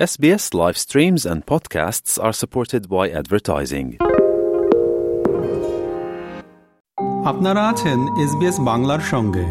SBS live streams and podcasts are supported by advertising. আপনারা আছেন SBS বাংলার সঙ্গে।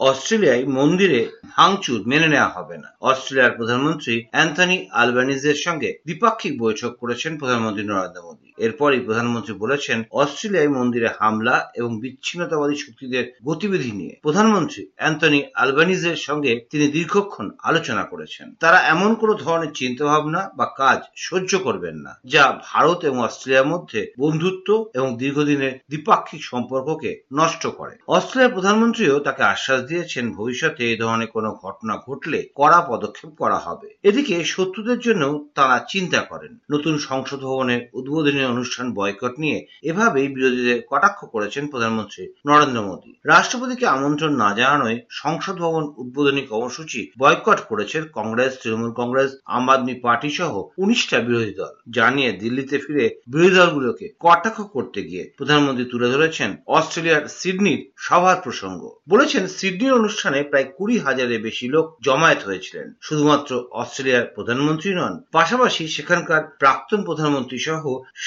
অস্ট্রেলিয়ায় মন্দিরে ভাঙচুর মেনে নেওয়া হবে না। অস্ট্রেলিয়ার প্রধানমন্ত্রী অ্যান্থনি আলবানিজের সঙ্গে দ্বিপাক্ষিক বৈঠক করেছেন প্রধানমন্ত্রী নরেন্দ্র মোদী। এরপরই প্রধানমন্ত্রী বলেছেন, অস্ট্রেলিয়ায় মন্দিরে হামলা এবং বিচ্ছিন্নতাবাদী শক্তিদের গতিবিধি নিয়ে। প্রধানমন্ত্রী অ্যান্থনি আলবানিজের সঙ্গে তিনি দীর্ঘক্ষণ আলোচনা করেছেন। তারা এমন কোন ধরনের চিন্তাভাবনা বা কাজ সহ্য করবেন না, যা ভারত এবং অস্ট্রেলিয়ার মধ্যে বন্ধুত্ব এবং দীর্ঘদিনের দ্বিপাক্ষিক সম্পর্ককে নষ্ট করে। অস্ট্রেলিয়ার প্রধানমন্ত্রীও তাকে আশ্বাস দিয়েছেন, ভবিষ্যতে এই ধরনের কোনো ঘটনা ঘটলে কড়া পদক্ষেপ করা হবে। এদিকে শত্রুদের জন্য তারা চিন্তা করেন। নতুন সংসদ ভবনের উদ্বোধনী অনুষ্ঠান বয়কট নিয়ে এভাবেই বিরোধীদের কটাক্ষ করেছেন প্রধানমন্ত্রী নরেন্দ্র মোদী। রাষ্ট্রপতিকে আমন্ত্রণ না জানানোয় সংসদ ভবন উদ্বোধনী কর্মসূচি বয়কট করেছে কংগ্রেস, তৃণমূল কংগ্রেস, আম আদমি পার্টি সহ উনিশটা বিরোধী দল। জানিয়ে দিল্লিতে ফিরে বিরোধী দলগুলোকে কটাক্ষ করতে গিয়ে প্রধানমন্ত্রী তুলে ধরেছেন অস্ট্রেলিয়ার সিডনির সভার প্রসঙ্গ। বলেছেন, সিডনির অনুষ্ঠানে প্রায় কুড়ি হাজারের বেশি লোক জমায়েত হয়েছিলেন। শুধুমাত্র অস্ট্রেলিয়ার প্রধানমন্ত্রী নন, পাশাপাশি সেখানকার প্রাক্তন প্রধানমন্ত্রী সহ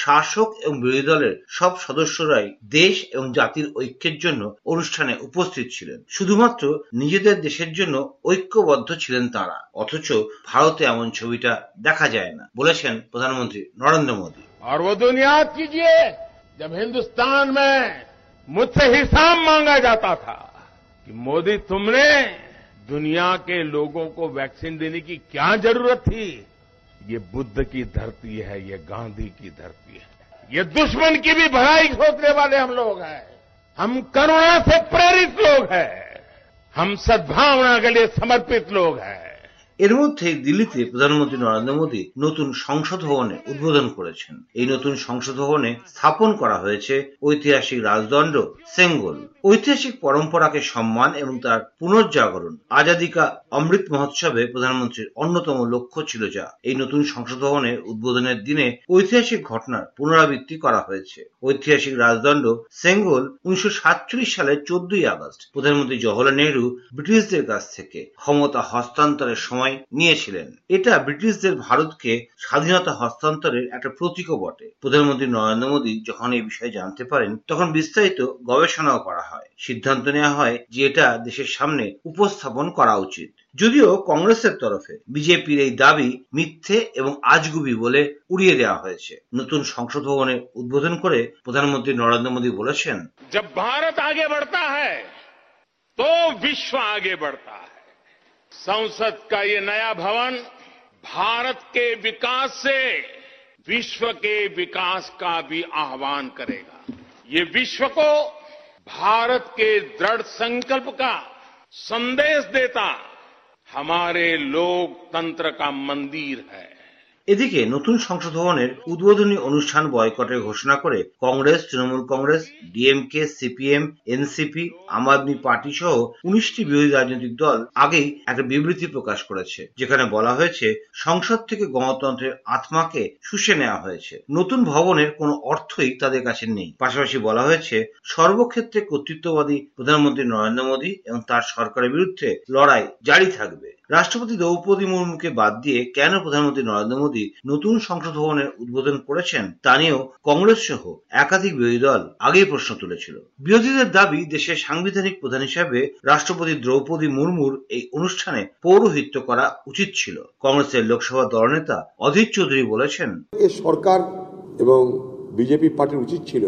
শাসক এবং বিরোধী দলের সব সদস্যরাই দেশ এবং জাতির ঐক্যের জন্য অনুষ্ঠানে উপস্থিত ছিলেন শুধুমাত্র নিজেদের দেশের জন্য ঐক্যবদ্ধ ছিলেন তারা অথচ ভারতে এমন ছবিটা দেখা যায় না বলেছেন প্রধানমন্ত্রী নরেন্দ্র মোদী और वो दिन याद कीजिए जब हिंदुस्तान में मुझसे हिसाब मांगा जाता था कि मोदी तुमने दुनिया के लोगों को वैक्सीन देने की क्या जरूरत थी ये बुद्ध की धरती है, ये गांधी की धरती है। ये दुश्मन की भी भलाई सोचने वाले हम लोग हैं। हम करुणा से प्रेरित लोग हैं। हम सद्भावना के लिए समर्पित लोग हैं। এর মধ্যে দিল্লিতে প্রধানমন্ত্রী নরেন্দ্র মোদী নতুন সংসদ ভবনে উদ্বোধন করেছেন। এই নতুন সংসদ ভবনে স্থাপন করা হয়েছে ঐতিহাসিক রাজদণ্ড সেঙ্গল। ঐতিহাসিক পরম্পরাকে সম্মান এবং তার পুনর্জাগরণ আজাদিকা অমৃত মহোৎসবে প্রধানমন্ত্রীর অন্যতম লক্ষ্য ছিল যা। এই নতুন সংসদ ভবনের উদ্বোধনের দিনে ঐতিহাসিক ঘটনার পুনরাবৃত্তি করা হয়েছে। ঐতিহাসিক রাজদণ্ড সেঙ্গল উনিশশো সাতচল্লিশ সালের চোদ্দই আগস্ট প্রধানমন্ত্রী জওহরলাল নেহরু ব্রিটিশদের কাছ থেকে ক্ষমতা হস্তান্তরের সময় নিয়েছিলেন এটা ব্রিটিশদের ভারতকে স্বাধীনতা হস্তান্তরের একটা প্রতীকও বটে প্রধানমন্ত্রী নরেন্দ্র মোদী যখন এই বিষয়ে জানতে পারেন তখন বিস্তারিত গবেষণাও করা হয় সিদ্ধান্ত নেওয়া হয় যে এটা দেশের সামনে উপস্থাপন করা উচিত যদিও কংগ্রেসের তরফে বিজেপির এই দাবি মিথ্যে এবং আজগুবি বলে উড়িয়ে দেওয়া হয়েছে নতুন সংসদ ভবনের উদ্বোধন করে প্রধানমন্ত্রী নরেন্দ্র মোদী বলেছেন जब भारत आगे बढ़ता है तो विश्व आगे बढ़ता है संसद का ये नया भवन भारत के विकास से विश्व के विकास का भी आह्वान करेगा। ये विश्व को भारत के दृढ़ संकल्प का संदेश देता हमारे लोकतंत्र का मंदिर है। এদিকে নতুন সংসদ ভবনের উদ্বোধনী অনুষ্ঠান বয়কটের ঘোষণা করে Congress, Trinamool Congress, DMK, CPM, NCP, Aam Aadmi party সহ উনিশটি বিরোধী রাজনৈতিক দল আগেই একটা বিবৃতি প্রকাশ করেছে, যেখানে বলা হয়েছে, সংসদ থেকে গণতন্ত্রের আত্মাকে শুষে নেওয়া হয়েছে। নতুন ভবনের কোনো অর্থই তাদের কাছে নেই। পাশাপাশি বলা হয়েছে, সর্বক্ষেত্রে কর্তৃত্ববাদী প্রধানমন্ত্রী নরেন্দ্র মোদী এবং তার সরকারের বিরুদ্ধে লড়াই জারি থাকবে। রাষ্ট্রপতি দ্রৌপদী মুর্মুকে বাদ দিয়ে কেন প্রধানমন্ত্রী নরেন্দ্র মোদী নতুন সংসদ ভবনের উদ্বোধন করেছেন তা নিয়েও কংগ্রেস সহ একাধিক বিরোধী দল আগেই প্রশ্ন তুলেছিল। বিরোধীদের দাবি দেশের সাংবিধানিক প্রধান হিসাবে রাষ্ট্রপতি দ্রৌপদী মুর্মুর এই অনুষ্ঠানে পৌরোহিত্য করা উচিত ছিল। কংগ্রেসের লোকসভা দলনেতা অধীর চৌধুরী বলেছেন সরকার এবং বিজেপি পার্টির উচিত ছিল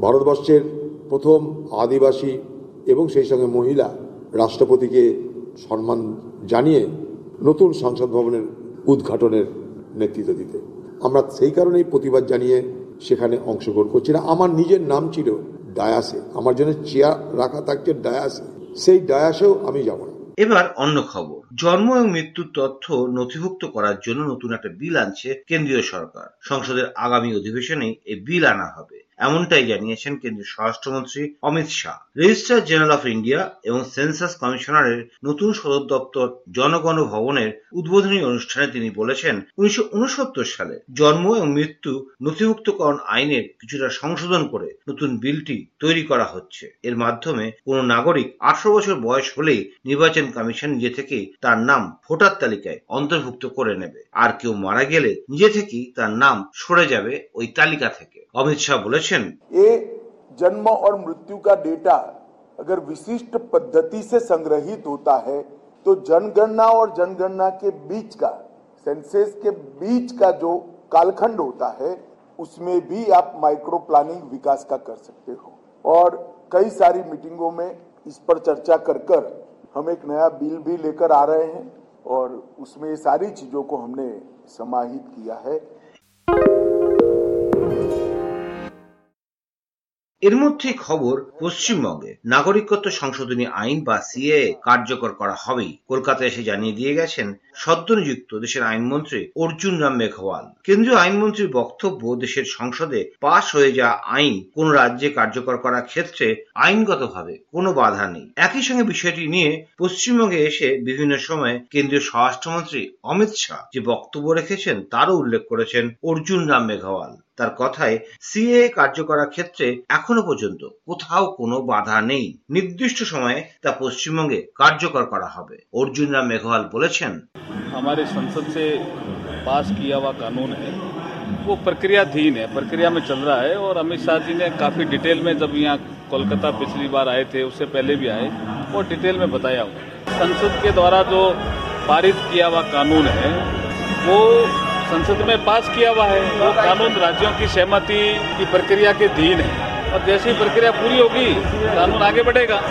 ভারতবর্ষের প্রথম আদিবাসী এবং সেই সঙ্গে মহিলা রাষ্ট্রপতিকে সম্মান জানিয়ে নতুন সংসদ ভবনের উদ্ঘাটনের নেতৃত্ব দিতে। আমরা সেই কারণেই প্রতিবাদ জানিয়ে সেখানে অংশগ্রহণ করছি না। আমার নিজের নাম ছিল ডায়াসে। আমার জন্য চেয়ার রাখা থাকছে ডায়াসে। সেই ডায়াসেও আমি যাব না। এবার অন্য খবর। জন্ম এবং মৃত্যুর তথ্য নথিভুক্ত করার জন্য নতুন একটা বিল আনছে কেন্দ্রীয় সরকার। সংসদের আগামী অধিবেশনে এই বিল আনা হবে। এমনটাই জানিয়েছেন কেন্দ্রীয় স্বরাষ্ট্রমন্ত্রী Amit Shah. Registrar general of India এবং সেন্সাস কমিশনারের নতুন সদর দপ্তর জনগণ ভবনের উদ্বোধনী অনুষ্ঠানে তিনি বলেছেন, উনিশশো উনসত্তর সালে জন্ম এবং মৃত্যু নথিভুক্তকরণ আইনের কিছুটা সংশোধন করে নতুন বিলটি তৈরি করা হচ্ছে। এর মাধ্যমে কোন নাগরিক আঠারো বছর বয়স হলেই নির্বাচন কমিশন নিজে থেকেই তার নাম ভোটার তালিকায় অন্তর্ভুক্ত করে নেবে। আর কেউ মারা গেলে নিজে থেকেই তার নাম সরে যাবে ওই তালিকা থেকে। অমিত শাহ বলেছেন ये जन्म और मृत्यु का डेटा अगर विशिष्ट पद्धति से संग्रहित होता है तो जनगणना और जनगणना के बीच का सेंसेस के बीच का जो कालखंड होता है उसमें भी आप माइक्रो प्लानिंग विकास का कर सकते हो और कई सारी मीटिंगों में इस पर चर्चा कर कर हम एक नया बिल भी लेकर आ रहे हैं और उसमें ये सारी चीजों को हमने समाहित किया है এর মধ্যে খবর পশ্চিমবঙ্গে নাগরিকত্ব সংশোধনী আইন বা সিএ কার্যকর করা হবেই। কলকাতায় এসে জানিয়ে দিয়ে গেছেন সদ্য নিযুক্ত দেশের আইনমন্ত্রী অর্জুন রাম মেঘওয়াল। কেন্দ্রীয় আইনমন্ত্রীর বক্তব্য, দেশের সংসদে পাশ হয়ে যাওয়া আইন কোন রাজ্যে কার্যকর করার ক্ষেত্রে আইনগতভাবে কোনো বাধা নেই। একই সঙ্গে বিষয়টি নিয়ে পশ্চিমবঙ্গে এসে বিভিন্ন সময় কেন্দ্রীয় স্বরাষ্ট্রমন্ত্রী অমিত শাহ যে বক্তব্য রেখেছেন, তারও উল্লেখ করেছেন অর্জুন রাম মেঘওয়াল। তার কথায় সিএ কার্যকরার ক্ষেত্রে এখনো পর্যন্ত কোথাও কোনো বাধা নেই নির্দিষ্ট সময়ে তা পশ্চিমবঙ্গে কার্যকর করা হবে অর্জুন রাম মেঘওয়াল বলেছেন हमारे संसद से पास किया हुआ कानून है वो प्रक्रियाधीन है प्रक्रिया में चल रहा है और अमित शाह जी ने काफी डिटेल में जब यहाँ कोलकाता पिछली बार आए थे उससे पहले भी आए वो डिटेल में बताया हुआ संसद के द्वारा जो पारित किया हुआ कानून है वो संसद में पास किया हुआ है वो कानून राज्यों की सहमति की प्रक्रिया के अधीन है और जैसी प्रक्रिया पूरी होगी कानून आगे बढ़ेगा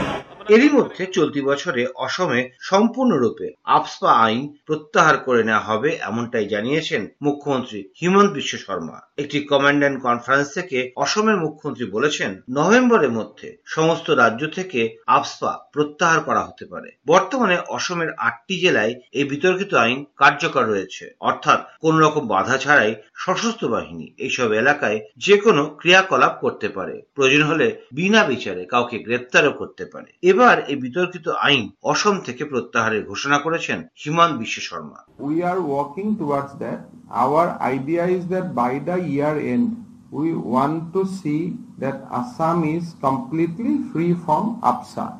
এরই মধ্যে চলতি বছরে অসমে সম্পূর্ণরূপে আপসপা আইন প্রত্যাহার করে নেওয়া হবে এমনটাই জানিয়েছেন মুখ্যমন্ত্রী হিমন্ত বিশ্ব শর্মা একটি কমান্ড্যান্ট কনফারেন্স থেকে অসমের মুখ্যমন্ত্রী বলেছেন, নভেম্বরের মধ্যে সমস্ত রাজ্য থেকে আপসপা প্রত্যাহার করা হতে পারে। বর্তমানে অসমের আটটি জেলায় এই বিতর্কিত আইন কার্যকর রয়েছে। অর্থাৎ কোন রকম বাধা ছাড়াই সশস্ত্র বাহিনী এইসব এলাকায় যে কোনো ক্রিয়াকলাপ করতে পারে। প্রয়োজন হলে বিনা বিচারে কাউকে গ্রেপ্তারও করতে পারে। এবার এই বিতর্কিত আইন অসম থেকে প্রত্যাহারের ঘোষণা করেছেন Himanta Biswa Sarma. We are working towards that. Our idea is that by the year end, we want to see that Assam is completely free from APSA.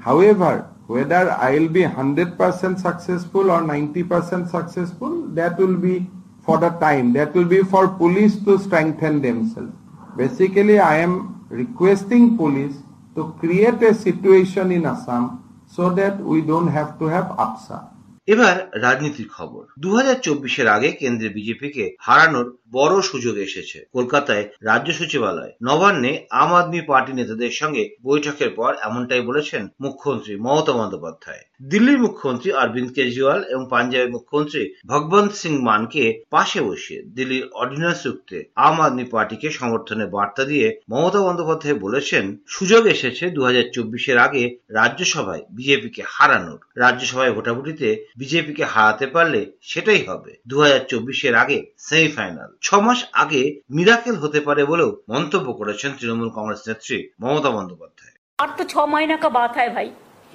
However, whether I will be 100% successful or 90% successful, that will be for the time. That will be for police to strengthen themselves. Basically, I am requesting police to create a situation in Assam so that we don't have to have APSA. এবার রাজনীতির খবর। দু চব্বিশের আগে কেন্দ্রে বিজেপিকে হারানোর বড় সুযোগ এসেছে। কলকাতায় রাজ্য সচিবালয় নবান্নে আম আদমি পার্টি নেতাদের সঙ্গে বৈঠকের পর এমনটাই বলেছেন মুখ্যমন্ত্রী মমতা বন্দ্যোপাধ্যায়। দিল্লির মুখ্যমন্ত্রী অরবিন্দ কেজরিওয়াল এবং পাঞ্জাবের মুখ্যমন্ত্রী ভগবন্ত সিং মানকে পাশে বসিয়ে দিল্লির অর্ডিন্যান্স রুখতে আম আদমি পার্টিকে সমর্থনের বার্তা দিয়ে মমতা বন্দ্যোপাধ্যায় বলেছেন, সুযোগ এসেছে দু চব্বিশের আগে রাজ্যসভায় বিজেপিকে হারানোর। রাজ্যসভায় ভোটাভুটিতে বিজেপিকে হারাতে পারলে সেটাই হবে দু হাজার চব্বিশের আগে সেমিফাইনাল ছ মাস আগে মিরাকেল হতে পারে বলেও মন্তব্য করেছেন তৃণমূল কংগ্রেস নেত্রী মমতা বন্দ্যোপাধ্যায় और तो छह महीने का बात है भाई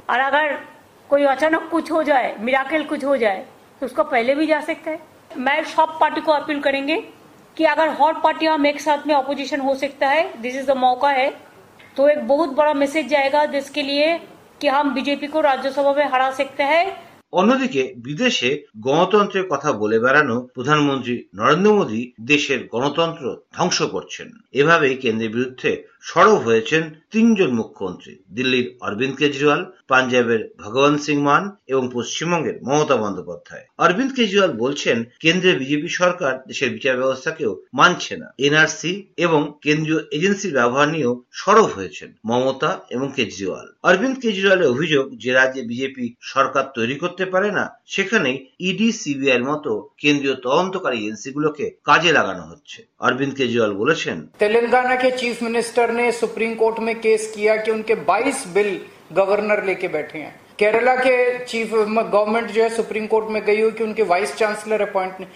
और अगर कोई अचानक कुछ हो जाए मिराकल कुछ हो जाए तो उसको पहले भी जा सकता है मैं सब पार्टी को अपील करेंगे कि अगर हॉट पार्टी हम एक साथ में अपोजिशन हो सकता है दिस इज द मौका है तो एक बहुत बड़ा मैसेज जाएगा देश के लिए कि हम बीजेपी को राज्यसभा में हरा सकते हैं অন্যদিকে বিদেশে গণতন্ত্রের কথা বলে বেড়ানো প্রধানমন্ত্রী নরেন্দ্র মোদী দেশের গণতন্ত্র ধ্বংস করছেন। এভাবেই কেন্দ্রের বিরুদ্ধে সরব হয়েছেন তিনজন মুখ্যমন্ত্রী, দিল্লির অরবিন্দ কেজরিওয়াল, পাঞ্জাবের ভগবান সিং মান এবং পশ্চিমবঙ্গের মমতা বন্দ্যোপাধ্যায়। অরবিন্দ কেজরিওয়াল বলছেন কেন্দ্রের বিজেপি সরকার দেশের বিচার ব্যবস্থাকেও মানছে না। এনআরসি এবং কেন্দ্রীয় এজেন্সির ব্যবহার নিয়েও সরব হয়েছেন মমতা এবং কেজরিওয়াল। অরবিন্দ কেজরিওয়ালের অভিযোগ যে রাজ্যে বিজেপি সরকার তৈরি করতে পারে না, সেখানেই ইডি সিবিআই মতো কেন্দ্রীয় তদন্তকারী এজেন্সিগুলোকে কাজে লাগানো হচ্ছে। অরবিন্দ কেজরিওয়াল বলেছেন, তেলেঙ্গানাকে চিফ মিনিস্টার मिनिस्टर ने सुप्रीम कोर्ट में केस किया कि उनके 22 बिल गवर्नर लेके बैठे हैं। केरला के चीफ गवर्नमेंट जो है सुप्रीम कोर्ट में गई हुई कि उनके वाइस चांसलर अपॉइंट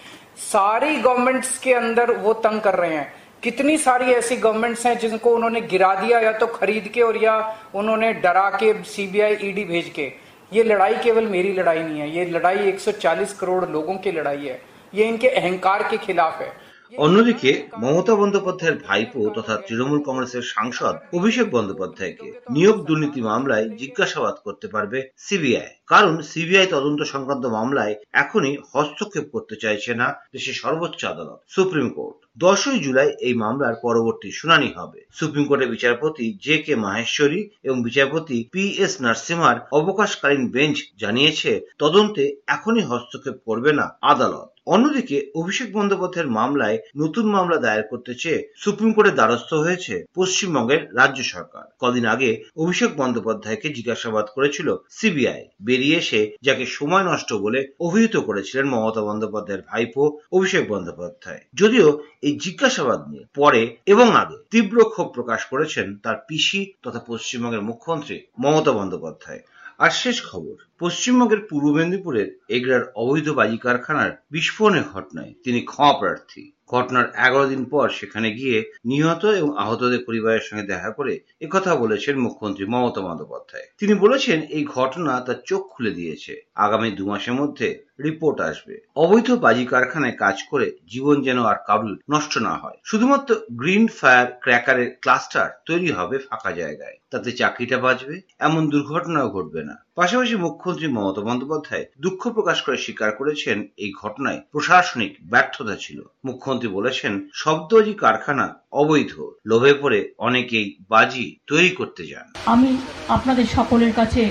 सारी गवर्नमेंट्स के अंदर वो तंग कर रहे हैं। कितनी सारी ऐसी गवर्नमेंट्स हैं जिनको उन्होंने गिरा दिया या तो खरीद के और या उन्होंने डरा के सीबीआई ईडी भेज के। ये लड़ाई केवल मेरी लड़ाई नहीं है, ये लड़ाई 140 करोड़ लोगों की लड़ाई है। ये इनके अहंकार के खिलाफ है। অন্যদিকে, মমতা বন্দ্যোপাধ্যায়ের ভাইপো তথা তৃণমূল কংগ্রেসের সাংসদ অভিষেক বন্দ্যোপাধ্যায়কে নিয়োগ দুর্নীতি মামলায় জিজ্ঞাসাবাদ করতে পারবে সিবিআই। কারণ সিবিআই তদন্ত সংক্রান্ত মামলায় এখনই হস্তক্ষেপ করতে চাইছে না দেশের সর্বোচ্চ আদালত, সুপ্রিম কোর্ট। দশই জুলাই এই মামলার পরবর্তী শুনানি হবে। সুপ্রিম কোর্টের বিচারপতি জে কে মাহেশ্বরী এবং বিচারপতি পি এস নরসিমহার অবকাশকালীন বেঞ্চ জানিয়েছে, তদন্তে এখনই হস্তক্ষেপ করবে না আদালত। অন্যদিকে অভিষেক বন্দ্যোপাধ্যায়ের মামলায় নতুন মামলা দায়ের করতে চেয়ে সুপ্রিম কোর্টের দ্বারস্থ হয়েছে পশ্চিমবঙ্গের রাজ্য সরকার। কদিন আগে অভিষেক বন্দ্যোপাধ্যায়কে জিজ্ঞাসাবাদ করেছিল সিবিআই। বেরিয়ে এসে যাকে সময় নষ্ট বলে অভিহিত করেছিলেন মমতা বন্দ্যোপাধ্যায়ের ভাইপো অভিষেক বন্দ্যোপাধ্যায়। যদিও এই জিজ্ঞাসাবাদ নিয়ে পরে এবং আগে তীব্র ক্ষোভ প্রকাশ করেছেন তার পিসি তথা পশ্চিমবঙ্গের মুখ্যমন্ত্রী মমতা বন্দ্যোপাধ্যায়। আর শেষ খবর। পশ্চিমবঙ্গের পূর্ব মেদিনীপুরের এগরার অবৈধ বাজি কারখানার বিস্ফোরণের ঘটনায় তিনি ক্ষমা প্রার্থী। ঘটনার এগারো দিন পর সেখানে গিয়ে নিহত এবং আহতদের পরিবারের সঙ্গে দেখা করে একথা বলেছেন মুখ্যমন্ত্রী মমতা বন্দ্যোপাধ্যায়। তিনি বলেছেন, এই ঘটনা তার চোখ খুলে দিয়েছে। আগামী দু মাসের মধ্যে রিপোর্ট আসবে। অবৈধ বাজি কারখানায় কাজ করে জীবন যেন আর কারুর নষ্ট না হয়। শুধুমাত্র গ্রিন ফায়ার ক্র্যাকারের ক্লাস্টার তৈরি হবে ফাঁকা জায়গায়। তাতে চাকরিটা বাঁচবে, এমন দুর্ঘটনাও ঘটবে না। পাশাপাশি মুখ্যমন্ত্রী মমতা বন্দ্যোপাধ্যায় দুঃখ প্রকাশ করে স্বীকার করেছেন এই ঘটনায় প্রশাসনিক ব্যর্থতা ছিল। মুখ্যমন্ত্রী বলেছেন শব্দজি কারখানা অবৈধ, লোভে পড়ে অনেকেই বাজি তৈরি করতে যান। আমি আপনাদের সকলের কাছে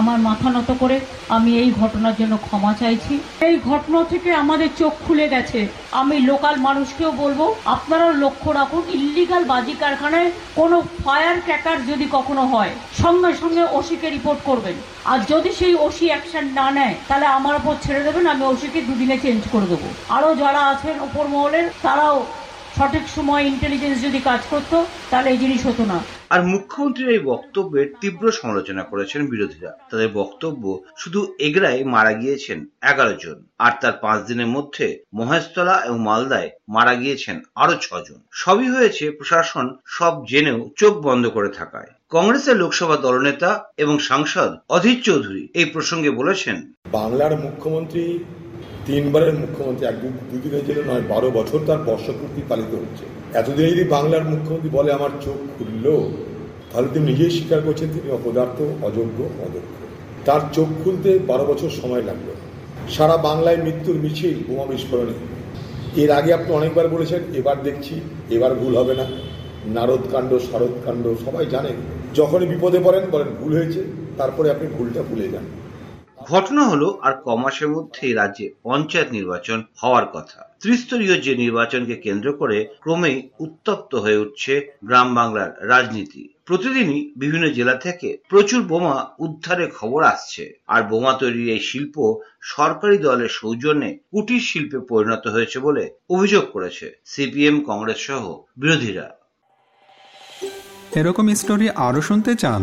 আমার মাথা নত করে আমি এই ঘটনার জন্য ক্ষমা চাইছি। এই ঘটনা থেকে আমাদের চোখ খুলে গেছে। আমি লোকাল মানুষকেও বলব, আপনারাও লক্ষ্য রাখুন ইল্লিগাল বাজি কারখানায় কোনো ফায়ার ক্র্যাকার যদি কখনো হয়, সঙ্গে সঙ্গে ওসিকে রিপোর্ট করবেন। আর যদি সেই ওসি অ্যাকশন না নেয়, তাহলে আমার ওপর ছেড়ে দেবেন, আমি ওসিকে দুদিনে চেঞ্জ করে দেবো। আরও যারা আছেন ওপর মহলের, তারাও সঠিক সময় ইন্টেলিজেন্স যদি কাজ করতো, তাহলে এই জিনিস হতো না। আর মুখ্যমন্ত্রীর এই বক্তব্যের তীব্র সমালোচনা করেছেন বিরোধীরা। তাদের বক্তব্য শুধু এগরায় মারা গিয়েছেন এগারো জন। আর তার পাঁচ দিনের মধ্যে মহেশতলা এবং মালদায় মারা গিয়েছেন আরও ছজন। সবই হয়েছে প্রশাসন সব জেনেও চোখ বন্ধ করে থাকায়। কংগ্রেসের লোকসভা দলনেতা এবং সাংসদ অধীর চৌধুরী এই প্রসঙ্গে বলেছেন, বাংলার মুখ্যমন্ত্রী তিনবারের মুখ্যমন্ত্রী, এক দুদিনের জন্য নয়, বারো বছর তার বর্ষপূর্তি পালিত হচ্ছে। এতদিন যদি বাংলার মুখ্যমন্ত্রী বলে, আমার চোখ খুলল তাহলে তিনি নিজেই স্বীকার করছেন, তিনি অপদার্থ, অযোগ্য, অদক্ষ। তার চোখ খুলতে বারো বছর সময় লাগল। সারা বাংলায় মৃত্যুর মিছিল, বোমা বিস্ফোরণে। এর আগে আপনি অনেকবার বলেছেন, এবার দেখছি, এবার ভুল হবে না। নারদকাণ্ড শারদকাণ্ড সবাই জানেন। যখনই বিপদে পড়েন, বলেন, ভুল হয়েছে। তারপরে আপনি ভুলটা ভুলে যান। ঘটনা হলো, আর ক মাসের মধ্যেই রাজ্যে পঞ্চায়েত নির্বাচন হওয়ার কথা। ত্রিস্তরীয় যে নির্বাচনকে কেন্দ্র করে ক্রমেই উত্তপ্ত হয়ে উঠছে গ্রাম বাংলার রাজনীতি। প্রতিদিনই বিভিন্ন জেলা থেকে প্রচুর বোমা উদ্ধারের খবর আসছে। আর বোমা তৈরির এই শিল্প সরকারি দলের সৌজন্যে কুটির শিল্পে পরিণত হয়েছে বলে অভিযোগ করেছে সিপিএম কংগ্রেস সহ বিরোধীরা। এরকম স্টোরি আরও শুনতে চান?